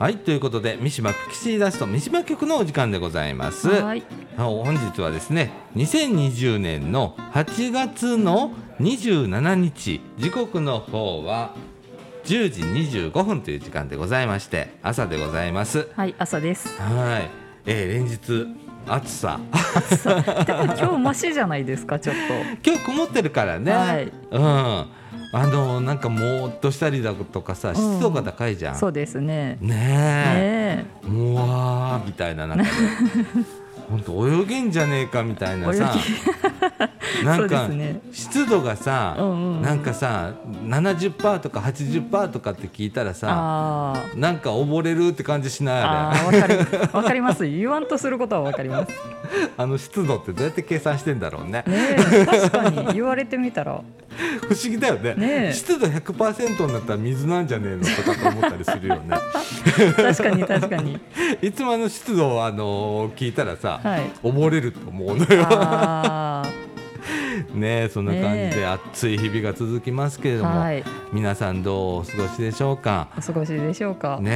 はいということで三島ピクシーダスト三島局のお時間でございます。はい。あ本日はですね2020年の8月の27日時刻の方は10時25分という時間でございまして朝でございます。はい朝です。はい、えー連日暑さ。でも今日マシじゃないですかちょっ 今日曇ってるからね、はい。うんあのなんかもーっとしたりだとかさ湿度が高いじゃん、とそうですね。ねえ。ねもわーみたいな中で。本当泳げんじゃねえかみたいなさ。なん そうでかすね。湿度がさ、なんかさ70%とか80%とかって聞いたらさなんか溺れるって感じしないあれ。わかりわかります。言わんとすることはわかります。あの湿度ってどうやって計算してんだろうね。ねえ確かに。言われてみたら 不思議だよね。ねえ。湿度100%になったら水なんじゃねえのとかと思ったりするよね。確かに確かに。いつもあの湿度をあの聞いたらさ、はい。溺れると思うのよ。あ ねそんな感じで暑い日々が続きますけれども、ーはい。皆さんどうお過ごしでしょうか？お過ごしでしょうか、ね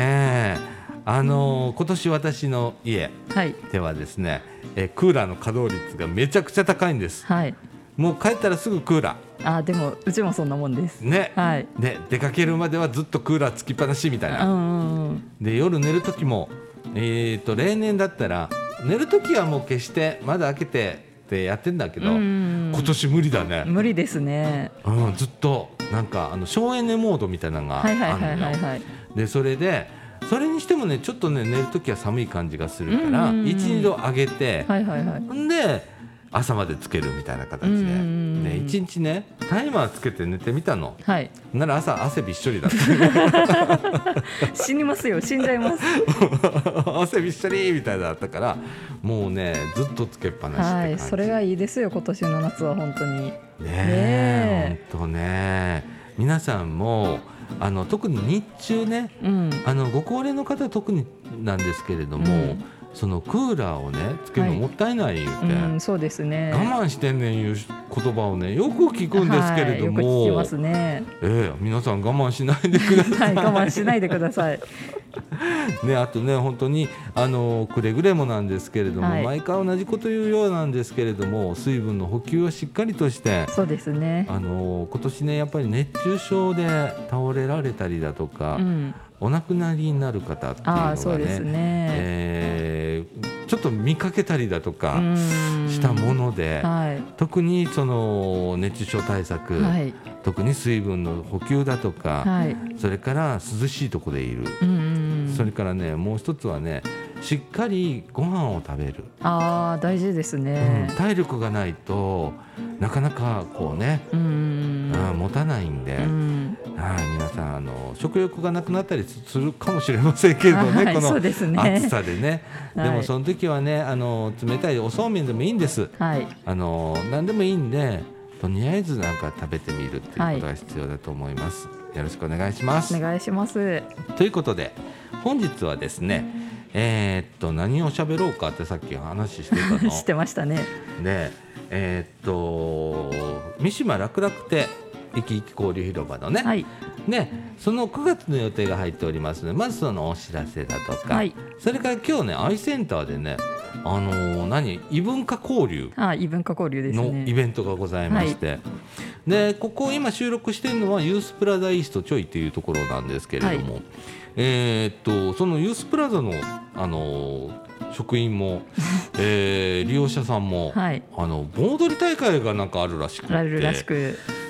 え。あのー今年私の家はい。ではですね、えークーラーの稼働率がめちゃくちゃ高いんです。はいもう帰ったらすぐクーラあーでもうちもそんなもんです。ーね、はい。で出かけるまではずっとクーラーつきっぱなしみたいな、うんうんうんで夜寝る時もえー、と例年だったら寝る時はもう消して窓開けてってやってんだけど、今年無理だね、無理ですね。うん、ずっとなんかあの省エネモードみたいなのがあるはいはいはいのい。はいでそれでそれにしてもねちょっとね寝る時は寒い感じがするからうんうんうん12度上げて、はいはいはい。んで朝までつけるみたいな形で、うんうんうんで1日ねタイマーつけて寝てみたの。はい。なら朝汗びっしょりだった。死にますよ。死んじゃいます。汗びっしょりみたいだったからもうねずっとつけっぱなしはい。それがいいですよ今年の夏は本当に。ねえほんとね。皆さんもあの特に日中ねうん。あのご高齢の方は特になんですけれども、うんそのクーラーをねつけるのはい。もったいない言うて、うんそうですね。我慢してんねんいう言葉をねよく聞くんですけれども、はい、よますね。ええ皆さん我慢しないでくださ。はいい我慢しないでください。ねあとね本当にあのくれぐれもなんですけれども、はい。毎回同じこと言うようなんですけれども水分の補給をしっかりとして。そうですね。あの今年ねやっぱり熱中症で倒れられたりだとか、うんお亡くなりになる方っていうのあがねね、えーちょっと見かけたりだとかうん。したもので、はい。特にその熱中症対策、はい。特に水分の補給だとか、はい。それから涼しいところでいる、それからねもう一つはねしっかりご飯を食べる、ああ大事ですうねん体力がないとなかなかこうね、うん持たないんで、うん。はい皆さんあの食欲がなくなったりするかもしれませんけれどね、はいこの暑さでね。はい。でもその時はねあの冷たいおそうめんでもいいんです。はい。あの何でもいいんでとりあえずなんか食べてみるっていうことが必要だと思います、よろしくお願いします。お願いします。ということで本日はですねえーっと何を喋ろうかってさっき話してたの？してましたね。でえーっと三島楽々亭生き生き交流広場のね、はい。ね、その9月の予定が入っておりますのでまずそのお知らせだとか、はい。それから今日ねアイセンターでねあのー何？異文化交流。ああ異文化交流ですのイねベントがございまして、でここ今収録してるのはユースプラザイーストちょいっていうところなんですけれども、えーっとそのユースプラザの、あのー職員も、えー利用者さんも、はい。あの盆踊り大会がなんかあるらしくて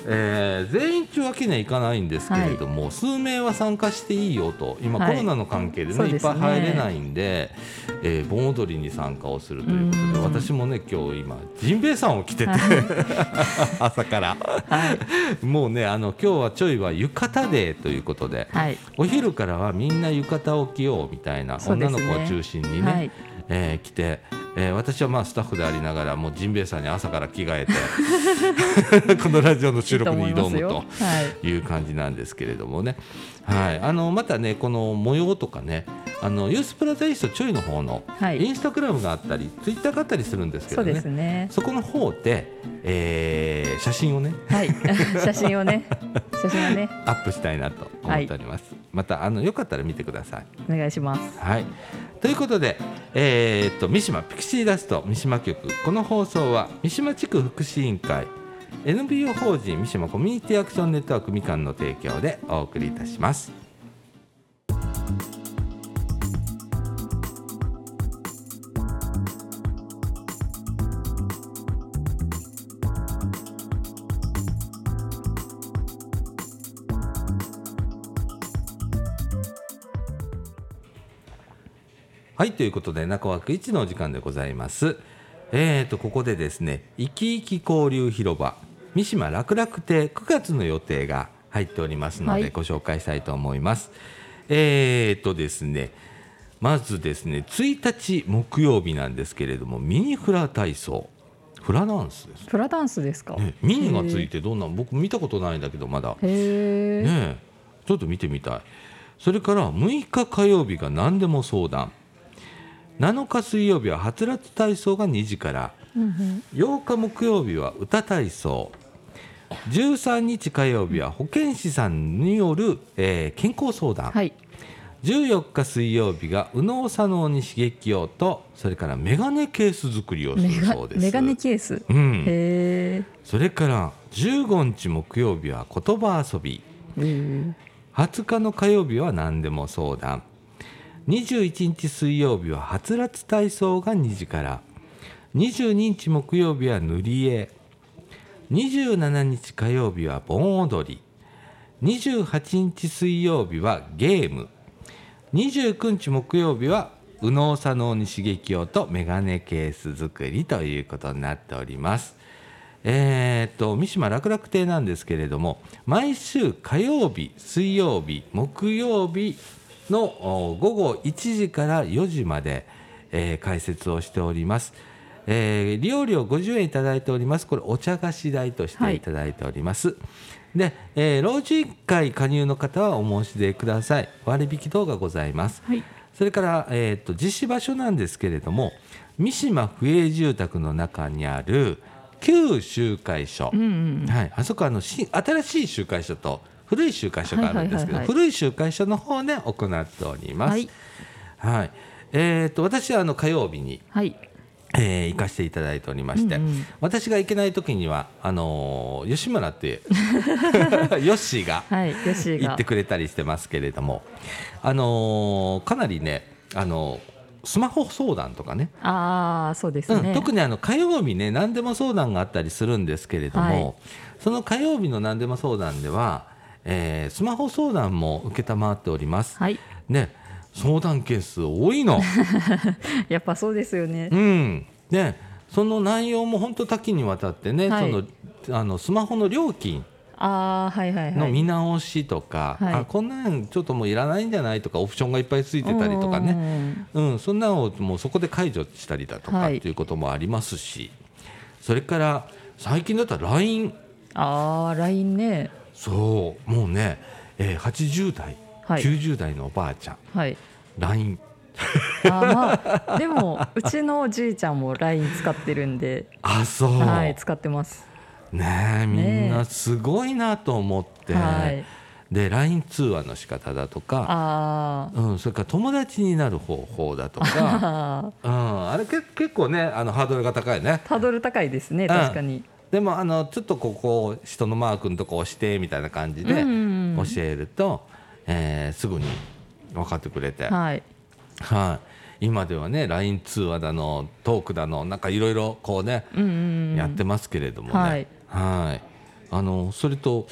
えー全員中わけにはいかないんですけれども、数名は参加していいよと今、はい。コロナの関係で,、ねいっぱい入れないんで、えー盆踊りに参加をするということでうん私もね今日今ジンベエさんを着てて、朝から。はい。もうねあの今日はちょいは浴衣デーということで、はい。お昼からはみんな浴衣を着ようみたいな、ね女の子を中心にね、はいえー来て、えー私はまあスタッフでありながらもうジンベエさんに朝から着替えて このラジオの収録に挑むいいと思いう感じなんですけれどもね、はい、あのまたねこの模様とかねあのユースプラザイーストちょいの方のはい。インスタグラムがあったり、ツイッターがあったりするんですけそうどねですね。そこの方で、えー写真をねはい。写真をね。写真をね。アップしたいなと思っております。またあのよかったら見てください。お願いします。はい、ということで、えーっと三島ピクシーダスト三島局この放送は三島地区福祉委員会 NPO 法人三島コミュニティアクションネットワークみかんの提供でお送りいたします。ということで中枠一のお時間でございます。えー、とここでですね生き生き交流広場三島楽楽亭9月の予定が入っておりますので、はい。ご紹介したいと思います。えー、とですねまずですね1日木曜日なんですけれどもミニフラ体操。フラダンスです、フラダンスですか、ね、ミニがついてどんなん僕見たことないんだけどまだ。ねえちょっと見てみたい。それから6日火曜日が何でも相談7日水曜日ははつらつ体操が2時からうんうん。8日木曜日は歌体操13日火曜日は保健師さんによる、えー健康相談、はい。14日水曜日が右脳左脳に刺激をとそれからメガネケース作りをするそうです。メガネケース、うん、へそれから15日木曜日は言葉遊び。えうん。20日の火曜日は何でも相談21日水曜日ははつらつ体操が2時から。22日木曜日は塗り絵27日火曜日は盆踊り。28日水曜日はゲーム。29日木曜日は右脳左脳に刺激をとメガネケース作りということになっております。えーと三島楽楽亭なんですけれども毎週火曜日水曜日木曜日のお午後1時から4時まで、えー開設をしております。えー利用料50円いただいております。これお茶菓子代としてい。ただいております、で、えー老人会加入の方はお申し出ください。割引等がございます、はい。それから、えー、と実施場所なんですけれども三島府営住宅の中にある旧集会所、うんうんはい、あそこはあのし新しい集会所と古い集会所があるんですけど、古い集会所の方で行っております。はい。はい。えー、と私はあの火曜日に、はい。えー行かせていただいておりまして、うんうん。私が行けない時にはあのー吉村っていう ヨッシーが行ってくれたりしてますけれども、あのーかなりね、あのースマホ相談とかね。ああそうですね、うん、特にあの火曜日ね何でも相談があったりするんですけれども、はい。その火曜日の何でも相談では、えースマホ相談も承っております。はい。ね相談件数多いの。やっぱそうですよね。うん、ねその内容も本当多岐にわたってね、はい。そのあのスマホの料金ああはいはいはい。の見直しとか、はい。あこんなんちょっともういらないんじゃないとかオプションがいっぱいついてたりとかね、ねうん、そんなのをもうそこで解除したりだとかはい。っていうこともありますし、それから最近だったら LINE ああ LINE ねそう。もうね、えー、80代、はい。90代のおばあちゃん。はい。LINE あーまあでもうちのおじいちゃんも LINE 使ってるんで。あそう、はい使ってます。ねえみんなすごいなと思って、はい。で LINE 通話の仕方だとか、あうん、それから友達になる方法だとか、あうん、あれけ結構ねあのハードルが高いね。ハードル高いですね確かにでもあのちょっとここ人のマークのとこ押してみたいな感じで教えると、えーすぐに分かってくれて、はい。はい。今ではね LINE 通話だのトークだのなんかいろいろこうね、やってますけれどもね、はい。はい。あのそれと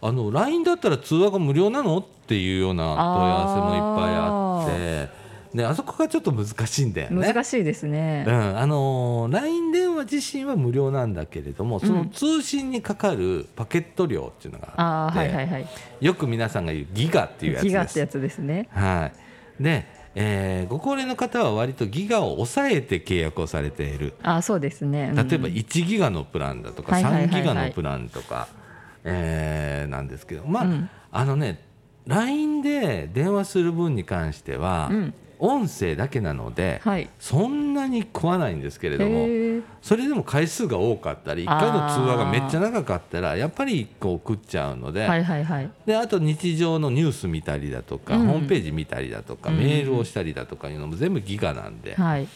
あの LINE だったら通話が無料なのっていうような問い合わせもいっぱいあって。であそこがちょっと難しいんだよね。難しいですね。うん、あのー LINE 電話自身は無料なんだけれどもその通信にかかるパケット料っていうのがああって、あはいはいはい。よく皆さんが言うギガっていうやつです。ギガってやつですね。はい、で、えーご高齢の方は割とギガを抑えて契約をされている。ああそうですね。うん。例えば1ギガのプランだとかはいはいはいはい。3ギガのプランとか、えーなんですけどまあ、うん。あのね LINE で電話する分に関しては、うん音声だけなので、はい。そんなに食わないんですけれどもそれでも回数が多かったり1回の通話がめっちゃ長かったらやっぱりこう食っちゃうので,、はいはいはい。であと日常のニュース見たりだとか、うん。ホームページ見たりだとか、うんメールをしたりだとかいうのも全部ギガなんで,、はい。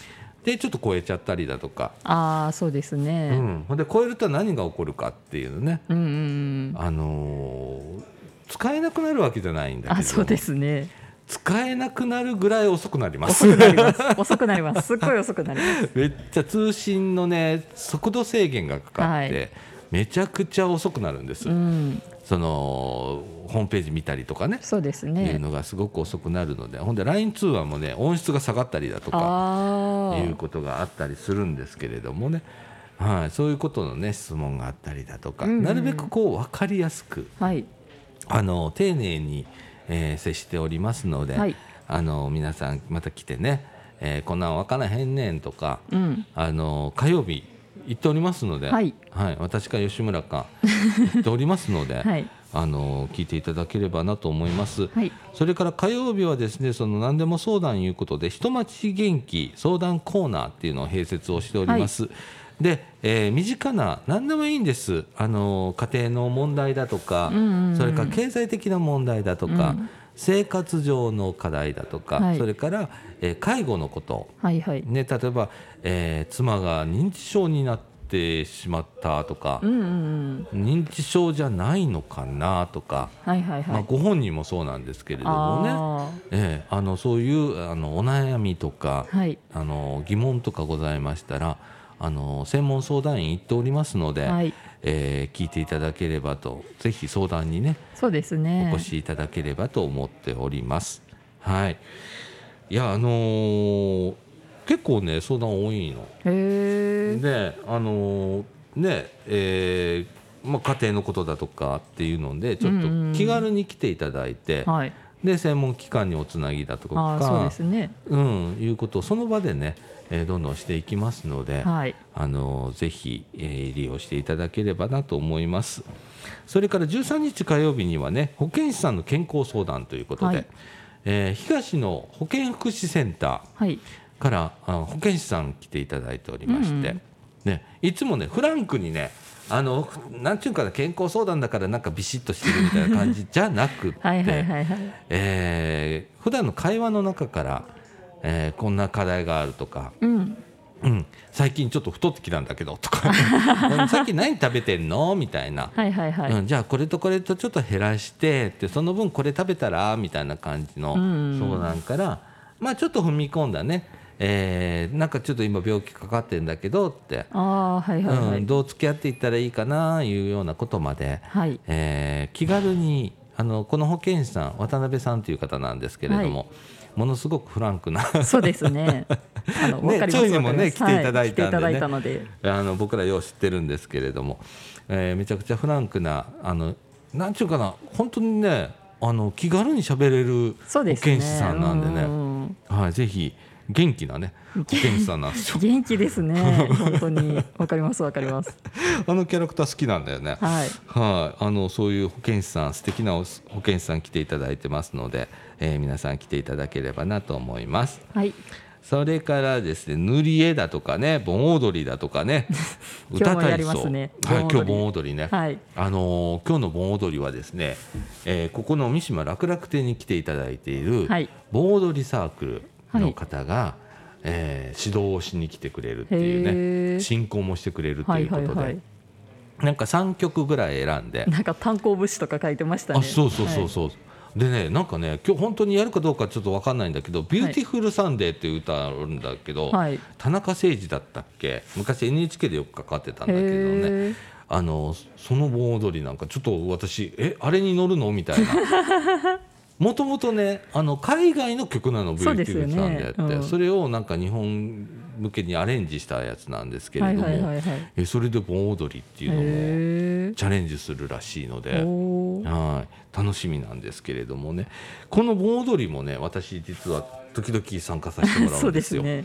でちょっと超えちゃったりだとか、ああそうですうねん、ほんで超えると何が起こるかっていうのね、うんうんうんあのー使えなくなるわけじゃないんだけどあそうですね使えなくなるぐらい遅くなります。遅くなります。遅くなります。すっごい遅くなります。めっちゃ通信のね速度制限がかかって、はい。めちゃくちゃ遅くなるんです、うん。そのホームページ見たりとかねそうですいうねのがすごく遅くなるのでほんで LINE 通話もね音質が下がったりだとかあいうことがあったりするんですけれどもね、はい、そういうことのね質問があったりだとか、うんうん。なるべくこう分かりやすくあはい。あの丁寧に、えー接しておりますので、はい。あの皆さんまた来てね、えーこんなん分からへんねんとか、うん。あの火曜日行っておりますので、はい。私か吉村か 行っておりますので、はい。あの聞いていただければなと思います。はい。それから火曜日はですねその何でも相談いうことで「人町元気相談コーナー」っていうのを併設をしております。で、えー身近な何でもいいんです。あの家庭の問題だとか、それから経済的な問題だとか、うん。生活上の課題だとか、はい。それから、えー介護のこと、はいはい。ね、例えば、えー妻が認知症になってしまったとかう、んうんうん。認知症じゃないのかなとか、はいはいはい。まあ、ご本人もそうなんですけれどもね、あええあのそういうあのお悩みとか、ーはい。あの疑問とかございましたらあの専門相談員行っておりますので、はい。えー聞いていただければとぜひ相談にねそうですね。お越しいただければと思っております。はい、いやあのー結構ね相談多いの。であのーねえーまあ、家庭のことだとかっていうのでちょっうんうんうん。と気軽に来ていただいて、はい。で専門機関におつなぎだとかそうですね。うん、いうことをその場でね、えーどんどんしていきますので、はい。あのぜひ、えー利用していただければなと思います。それから13日火曜日にはね保健師さんの健康相談ということで、はい。えー東の保健福祉センタはい。ーからあ保健師さん来ていただいておりまして、うんうん。ね、いつもねフランクにねあのなんちゅうかな健康相談だからなんかビシッとしてるみたいな感じじゃなくって はいはいはいはい。えー普段の会話の中から、えーこんな課題があるとか、うん。うん、最近ちょっと太ってきたんだけどとか。う ん最近何食べてんの？みたいな、はいはいはい。うん、じゃあこれとこれとちょっと減らしてってその分これ食べたら？みたいな感じのうん。相談から、まあ、ちょっと踏み込んだね、えーなんかちょっと今病気かかってんだけどって、ああはいはいはうん、いどう付き合っていったらいいかな？いうようなことまで、はい。えー気軽にあのこの保健師さん渡辺さんという方なんですけれども、ものすごくフランクな。そうですね。あのねちょいにもね来ていただいたんでね。はいいたので。あの僕らよう知ってるんですけれども、えーめちゃくちゃフランクなあのなんちゅうかな本当にねあの気軽に喋れる保健師さんなんでね。うん。はい、ぜひ元気なね保健師さんなんですよ。元気ですね。本当に。わかりますわかります。あのキャラクター好きなんだよね。はい。はい、あのそういう保健師さん素敵なお保健師さん来ていただいてますので、えー皆さん来ていただければなと思います。はい。それからですね塗り絵だとかね盆踊りだとかね 今日もやりますね。はい、今日盆踊りね、はい。あのー今日の盆踊りはですね、えーここの三島楽々亭に来ていただいているはい。盆踊りサークルの方が、えー指導をしに来てくれるっていうへねー。進行もしてくれるとはいいうことで、はいはいなんか3曲ぐらい選んで。なんか炭鉱節とか書いてましたね。あそうそうそうそう、でねなんかね今日本当にやるかどうかちょっと分かんないんだけど「Beautiful Sunday」っていう歌あるんだけど、はい。田中星児だったっけ？昔 NHK でよくかかってたんだけどね。あのその盆踊りなんかちょっと私えあれに乗るの？みたいな もともとねあの海外の曲なの「Beautiful Sunday」って。そ,、ねうん。れをなんか日本向けにアレンジしたやつなんですけれども、はいはいはいはい。えそれで盆踊りっていうのもへチャレンジするらしいので。はい、楽しみなんですけれどもね。この盆踊りもね私実は時々参加させてもらそううんでですよ。すね。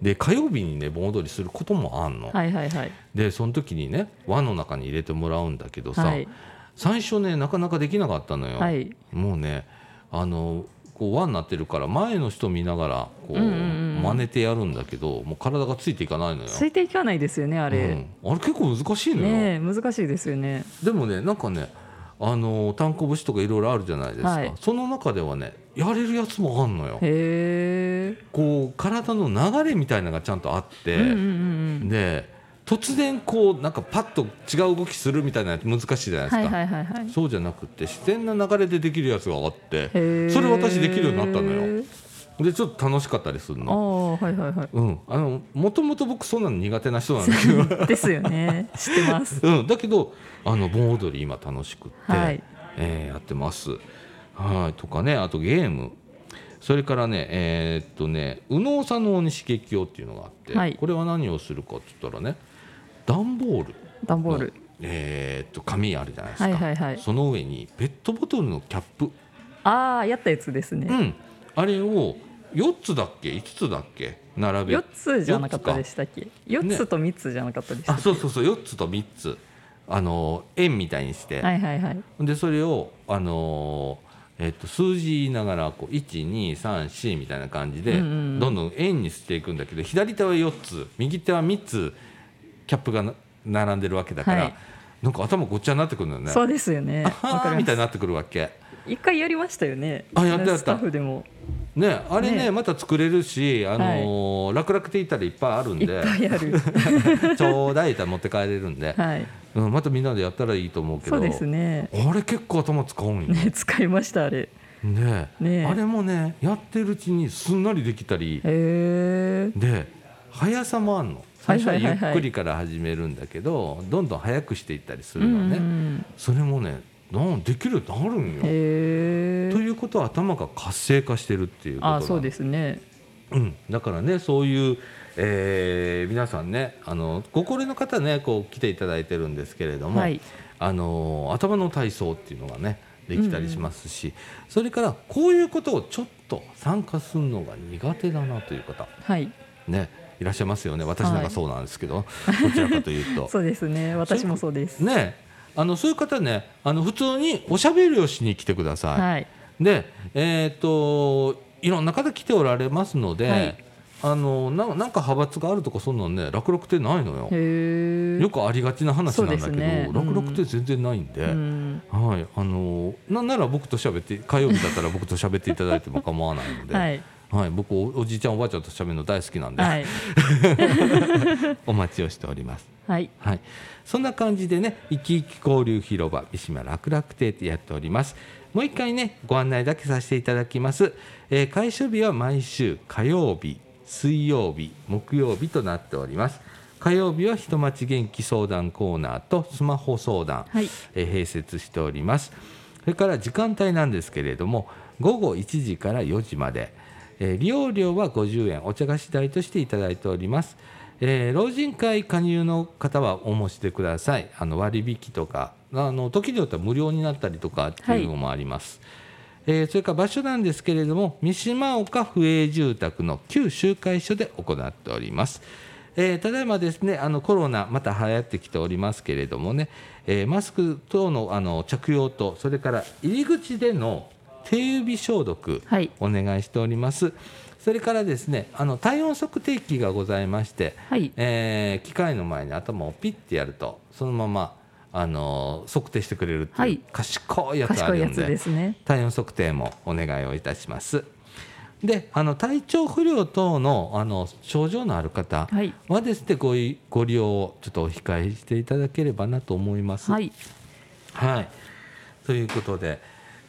で火曜日にね盆踊りすることもあんの。はいはいはい。でその時にね輪の中に入れてもらうんだけどさ、はい。最初ねなかなかできなかったのよ。はい。もうねあのこう輪になってるから前の人見ながらこう真似てやるんだけどもう体がついていかないのよ。ついていかないですよねあれ、うん、あれ結構難しいのよ、ねえ難しいですよね。でもねなんかねあの単行節とかいろいろあるじゃないですか、はい。その中ではねやれるやつもあんのよ。へえ。こう体の流れみたいなのがちゃんとあって、うんうんうん。で突然こうなんかパッと違う動きするみたいなやつ難しいじゃないですか、はいはいはいはい。そうじゃなくて自然な流れでできるやつがあってそれ私できるようになったのよ。でちょっと楽しかったりするあの。あはいはいはうん、あのもともと僕そんなの苦手な人なんだけど。いですよね。知ってます。うん、だけどあの盆踊り今楽しくって、はい。えーやってます。はい。とかねあとゲーム。それからねえーっとね右脳左脳に刺激をっていうのがあって、はい。これは何をするかって言ったらね段ボール。段ボール。えーっと紙あるじゃないですか、はいはいはい。その上にペットボトルのキャップ、ああやったやつですね、うん、あれを4つだっけ？5つだっけ？並べ四つじゃなかったでしたっけ？四つ。と三つじゃなかったでしたっけ、あそうそうそう。4つと3つ。あの円みたいにして、はいはいはい。でそれを、あのーえっと数字言いながらこう1234みたいな感じで、どんどん円にしていくんだけど左手は4つ右手は3つキャップがな並んでるわけだから、はい。なんか頭ごっちゃになってくるんだよね。そうですよね。みたいになってくるわけ。す一回やりましたよね。あやったやった。スタッフでも。ね、あれねね。また作れるし、あのー楽々亭行ったらいっぱいあるんいっでぱいある。ちょうだいたら持って帰れるんで、はい。うん、またみんなでやったらいいと思うけど。そうですね。あれ結構頭使うんよ。ね使いましたあれ。ね。ね。あれもねやってるうちにすんなりできたり。で速さもあんの最初はゆっくりから始めるんだけどどんどん速くしていったりすうんるのね、うんそれもねなんできるようになるんよ。ということは頭が活性化してるっていうことあそうですね。うん、だからねそういう、えー皆さんねあのご高齢の方ねこう来ていただいてるんですけれども、はい。あの頭の体操っていうのがねできたりしますし、それからこういうことをちょっと参加するのが苦手だなという方。はい。ねいらっしゃいますよね。私なんかそうなんですけど、どちらかというと。そうですね。私もそうです。ね。あのそういう方ねあの普通におしゃべりをしに来てください。はい。でえっ、といろんな方来ておられますので、はい。あのななんか派閥があるとかそんなんね楽々ってないのよ。よくありがちな話なんだけど、ねうん楽々って全然ないんで、うん。はい。あのなんなら僕と喋って火曜日だったら僕と喋っていただいても構わないので、はいはい僕おおじいちゃんおばあちゃんと喋るの大好きなんで、はい。お待ちをしております。はい。はい、そんな感じでね「生き生き交流広場三島楽々亭」ってやっております。もう一回ねご案内だけさせていただきます、えー開所日は毎週火曜日水曜日木曜日となっております。火曜日は人町元気相談コーナーとスマホ相談、はい。えー併設しております。それから時間帯なんですけれども午後1時から4時まで、えー利用料は50円お茶菓子代としていただいております、えー老人会加入の方はお申し出ください。あの割引とかあの時によっては無料になったりとかっていうのもあります、えーそれから場所なんですけれども三島岡府営住宅の旧集会所で行っております。えーただいまですねあのコロナまた流行ってきておりますけれどもね、えーマスク等のあの着用とそれから入り口での手指消毒はい。お願いしております、それからですねあの体温測定器がございまして、はい。えー機械の前に頭をピッてやるとそのままあの測定してくれるっていう、はい。賢いやつあるんでですね。体温測定もお願いをいたします。であの体調不良等のあの症状のある方はい。はですねごいご利用をちょっとお控えしていただければなと思います。はい。はい、ということで、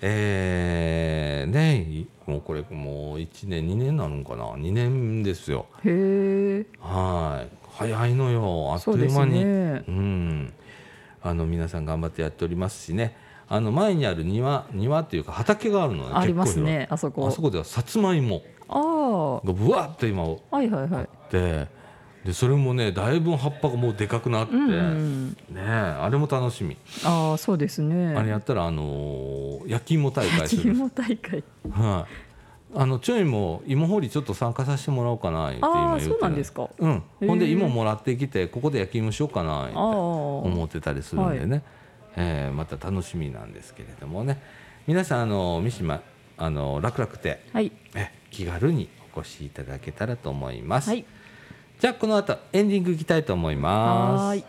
えーねもうこれもう1年2年なのかな？2年ですよ。へえはい。早いのよ。あっという間に。ねうん、あの皆さん頑張ってやっておりますしね。あの前にある庭庭っていうか畑があるのねありますねあそこ。あそこではさつまいもああがぶわっと今はいはいはい。ででそれもねだいぶ葉っぱがもうでかくなって、うんうん。ねあれも楽しみ、ああそうですね。あれやったらあのー焼き芋大会する、焼き芋大会。はい、あのちょいも芋掘りちょっと参加させてもらおうかなって今ああそう言ってなんですか。うん、ほんで芋もらってきてここで焼き芋しようかなって思ってたりするんでね、えーまた楽しみなんですけれどもね。皆さんあの三島あの楽々亭はい。え気軽にお越しいただけたらと思います、はいじゃあこの後エンディングいきたいと思います。はーい。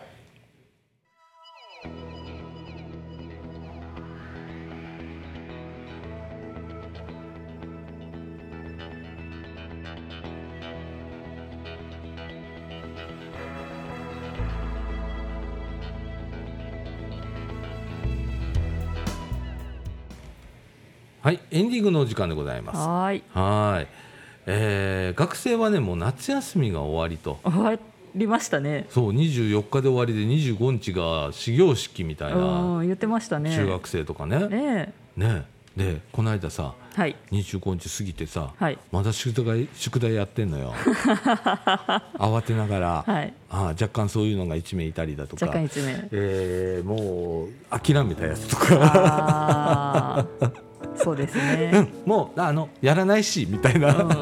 はいエンディングのお時間でございます。はーい。はいえー学生はねもう夏休みが終わりと。終わりましたね。そう24日で終わりで25日が始業式みたいなうん言ってましたね。中学生とかね。ねね。でこの間さえはい。25日過ぎてさ、はい。まだ宿題宿題やってんのよ。慌てながら、はい。ああ若干そういうのが1名いたりだとか。若干一名。えーもう諦めたやつとか、そうですうねん、もうあのやらないしみたいな、うんう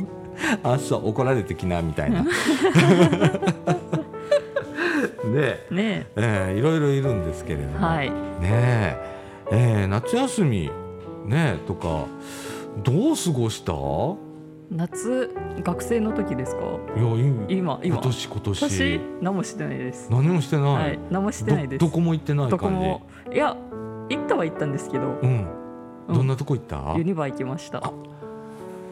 ん。あそう怒られてきなみたいな。で、ね。えーいろいろいるんですけれども、はい。ねえ。えー夏休みねとかどう過ごした？夏学生の時ですか？いやい今今。今年今年。私何もしてないです。何もしてない、はい何もしてないです。どどこも行ってないど感じ？こも。いや行ったは行ったんですけどうんうんどんなとこ行った、ユニバ行きました。あ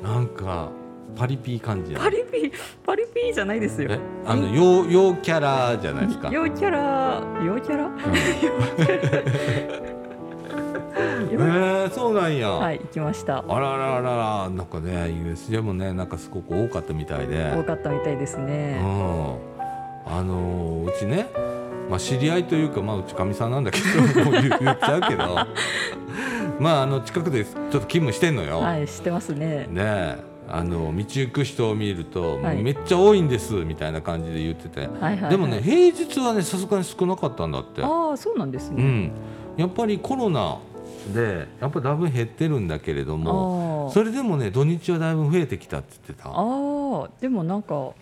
なんかパリピー感じやパリピパリピじゃないですよ。え？あの陽陽キャラじゃないですか。陽キャラ陽 キャラ？えー、そうなんや、はい行きました。あららららなんかね USJ もねなんかすごく多かったみたいで。多かったみたいですうねん。あのーうちねまあ知り合いというかまあうちかみさんなんだけどもう言言っちゃうけど まああの近くでちょっと勤務してんのよ、はい知ってますね。ねえ。あの道行く人を見ると、はい。めっちゃ多いんですみたいな感じで言ってて、はいはいはい。でもね平日はねさすがに少なかったんだって。ああそうなんですね。うん。やっぱりコロナでやっぱだいぶ減ってるんだけれどもあーそれでもね土日はだいぶ増えてきたって言ってた。あーでもなんか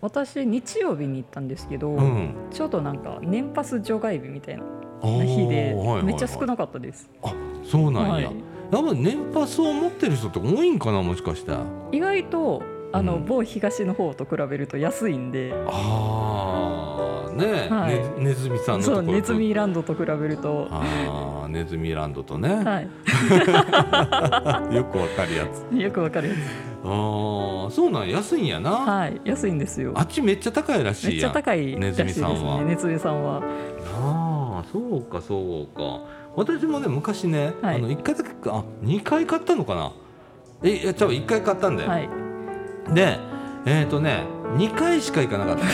私日曜日に行ったんですけど、うん。ちょうどなんか年パス除外日みたいな日でめっちゃ少なかったです、あそうなんや、はい。やっぱ年パスを持ってる人って多いんかなもしかして。あ意外とあの、うん。某東の方と比べると安いんで。あーね,、はい。ねネズミさんのところと。そうネズミランドと比べると。あーネズミランドとね、はい。よくわかるやつ。よくわかるやああそうなん安いんやな、つはい。安いんですよ。あっちめっちゃ高いらしいめっちゃ高いネズミさんは。ネズミさんは。ああそうかそうか。私もね昔ね、はい。あの1回だけかあ2回買ったのかな。えいや多分1回買ったんだよ、はい。でえっ、ー、とね2回しか行かなかった。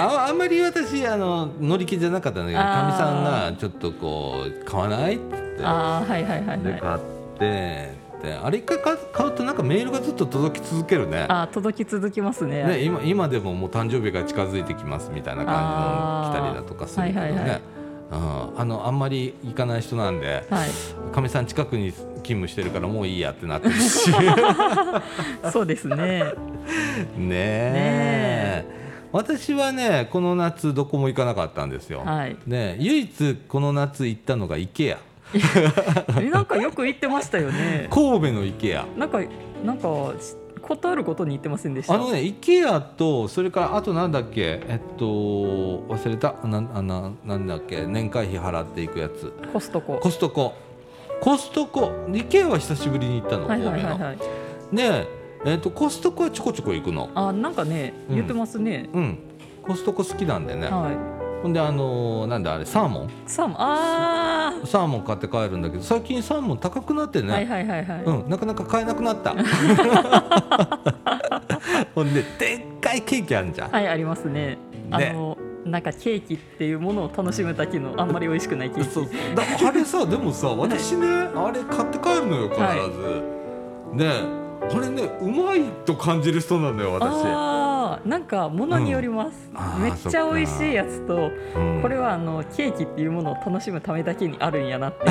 ああんまり私あの乗り気じゃなかったんだけどかみさんがちょっとこう買わないって言って。はいはいはいはい。で買ってであれ一回買買うとなんかメールがずっと届き続けるね。あー届き続きますね。ね今今でももう誕生日が近づいてきますみたいな感じの来たりだとかするけどね、はいはいはい。うん、あのあんまり行かない人なんではい。かみさん近くに勤務してるからもういいやってなってるし。そうですね。ねえ。私はねこの夏どこも行かなかったんですよ、はい。ね唯一この夏行ったのが IKEA え なんかよく言ってましたよね。神戸の IKEA なんかなんかことあることに言ってませんでした？あのね IKEA とそれからあとなんだっけ？えっと忘れた。なななんだっけ？年会費払っていくやつ。コストコ。コストコ。コストコ。IKEA は久しぶりに行ったのはい神戸の、はいはい。はいで、えっとコストコはちょこちょこ行くの。あなんかねうん。言ってますね、うん。コストコ好きなんでね、はいほんであのーなんだあれサーモン？サーモン？あサーモン買って帰るんだけど最近サーモン高くなってね、あはいはいはいはい、うん、なかなか買えなくなった。ほんででっかいケーキあるじゃん、はいありますね。あのなんかケーキっていうものを楽しむだけのあんまり美味しくないケーキ。そうだあれさでもさ 私ね、あれ買って帰るのよ必ず、であれねうまいと感じる人なのよ私、なんかものによります、うん。めっちゃ美味しいやつとうん。これはあのケーキっていうものを楽しむためだけにあるんやなって。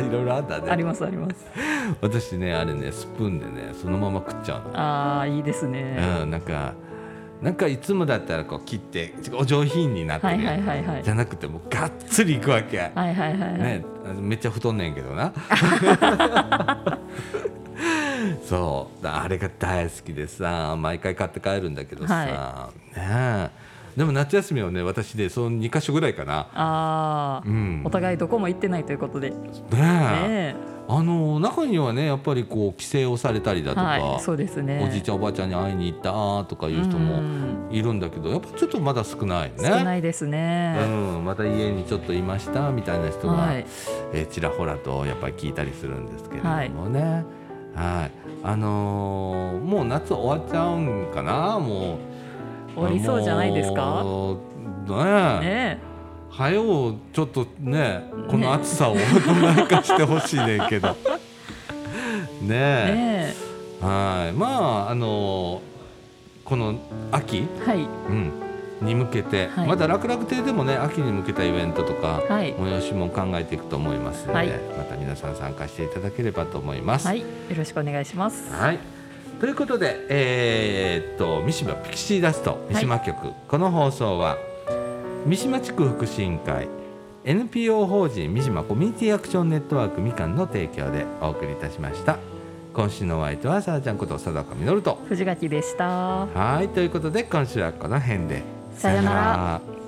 いろいろあったね。ありますあります。私ねあれねスプーンでねそのまま食っちゃうの。あーいいですね、うん、なんかなんかいつもだったらこう切ってお上品になっていはいはいじゃなくてもうがっつりいくわけ、はいはいはいはい、ね、めっちゃ太んねんけどな そう。あれが大好きでさ毎回買って帰るんだけどさ、はねえ。でも夏休みはね私でその2か所ぐらいかな、ああ、うん、お互いどこも行ってないということで。ねねええ。あの中にはねやっぱりこう帰省をされたりだとか、はいそうですね。おじいちゃんおばあちゃんに会いに行ったとかいう人もうん。いるんだけどやっぱちょっとまだ少ないね。少ないですね、うん、また家にちょっといましたみたいな人が、はい。えーちらほらとやっぱり聞いたりするんですけれどもね、はいあのーもう夏終わっちゃうんかな？もう。終わりそうじゃないですか？ねえ。ねはよちょっとねこの暑さをどないかしてほしいねんけど。ねはい。まああのーこの秋、えはい。うん、に向けて、はい。また楽々亭でもね秋に向けたイベントとか、はい。催しも考えていくと思いますので、はい。また皆さん参加していただければと思います。はい。よろしくお願いします。はい。ということで、えーっと三島ピクシーダスト三島局、この放送は三島地区福祉委員会 NPO 法人三島コミュニティアクションネットワークみかんの提供でお送りいたしました。今週のお相手はさあちゃんこと佐岡実と。藤垣でした。はい。ということで今週はこの辺でさよなら。ら。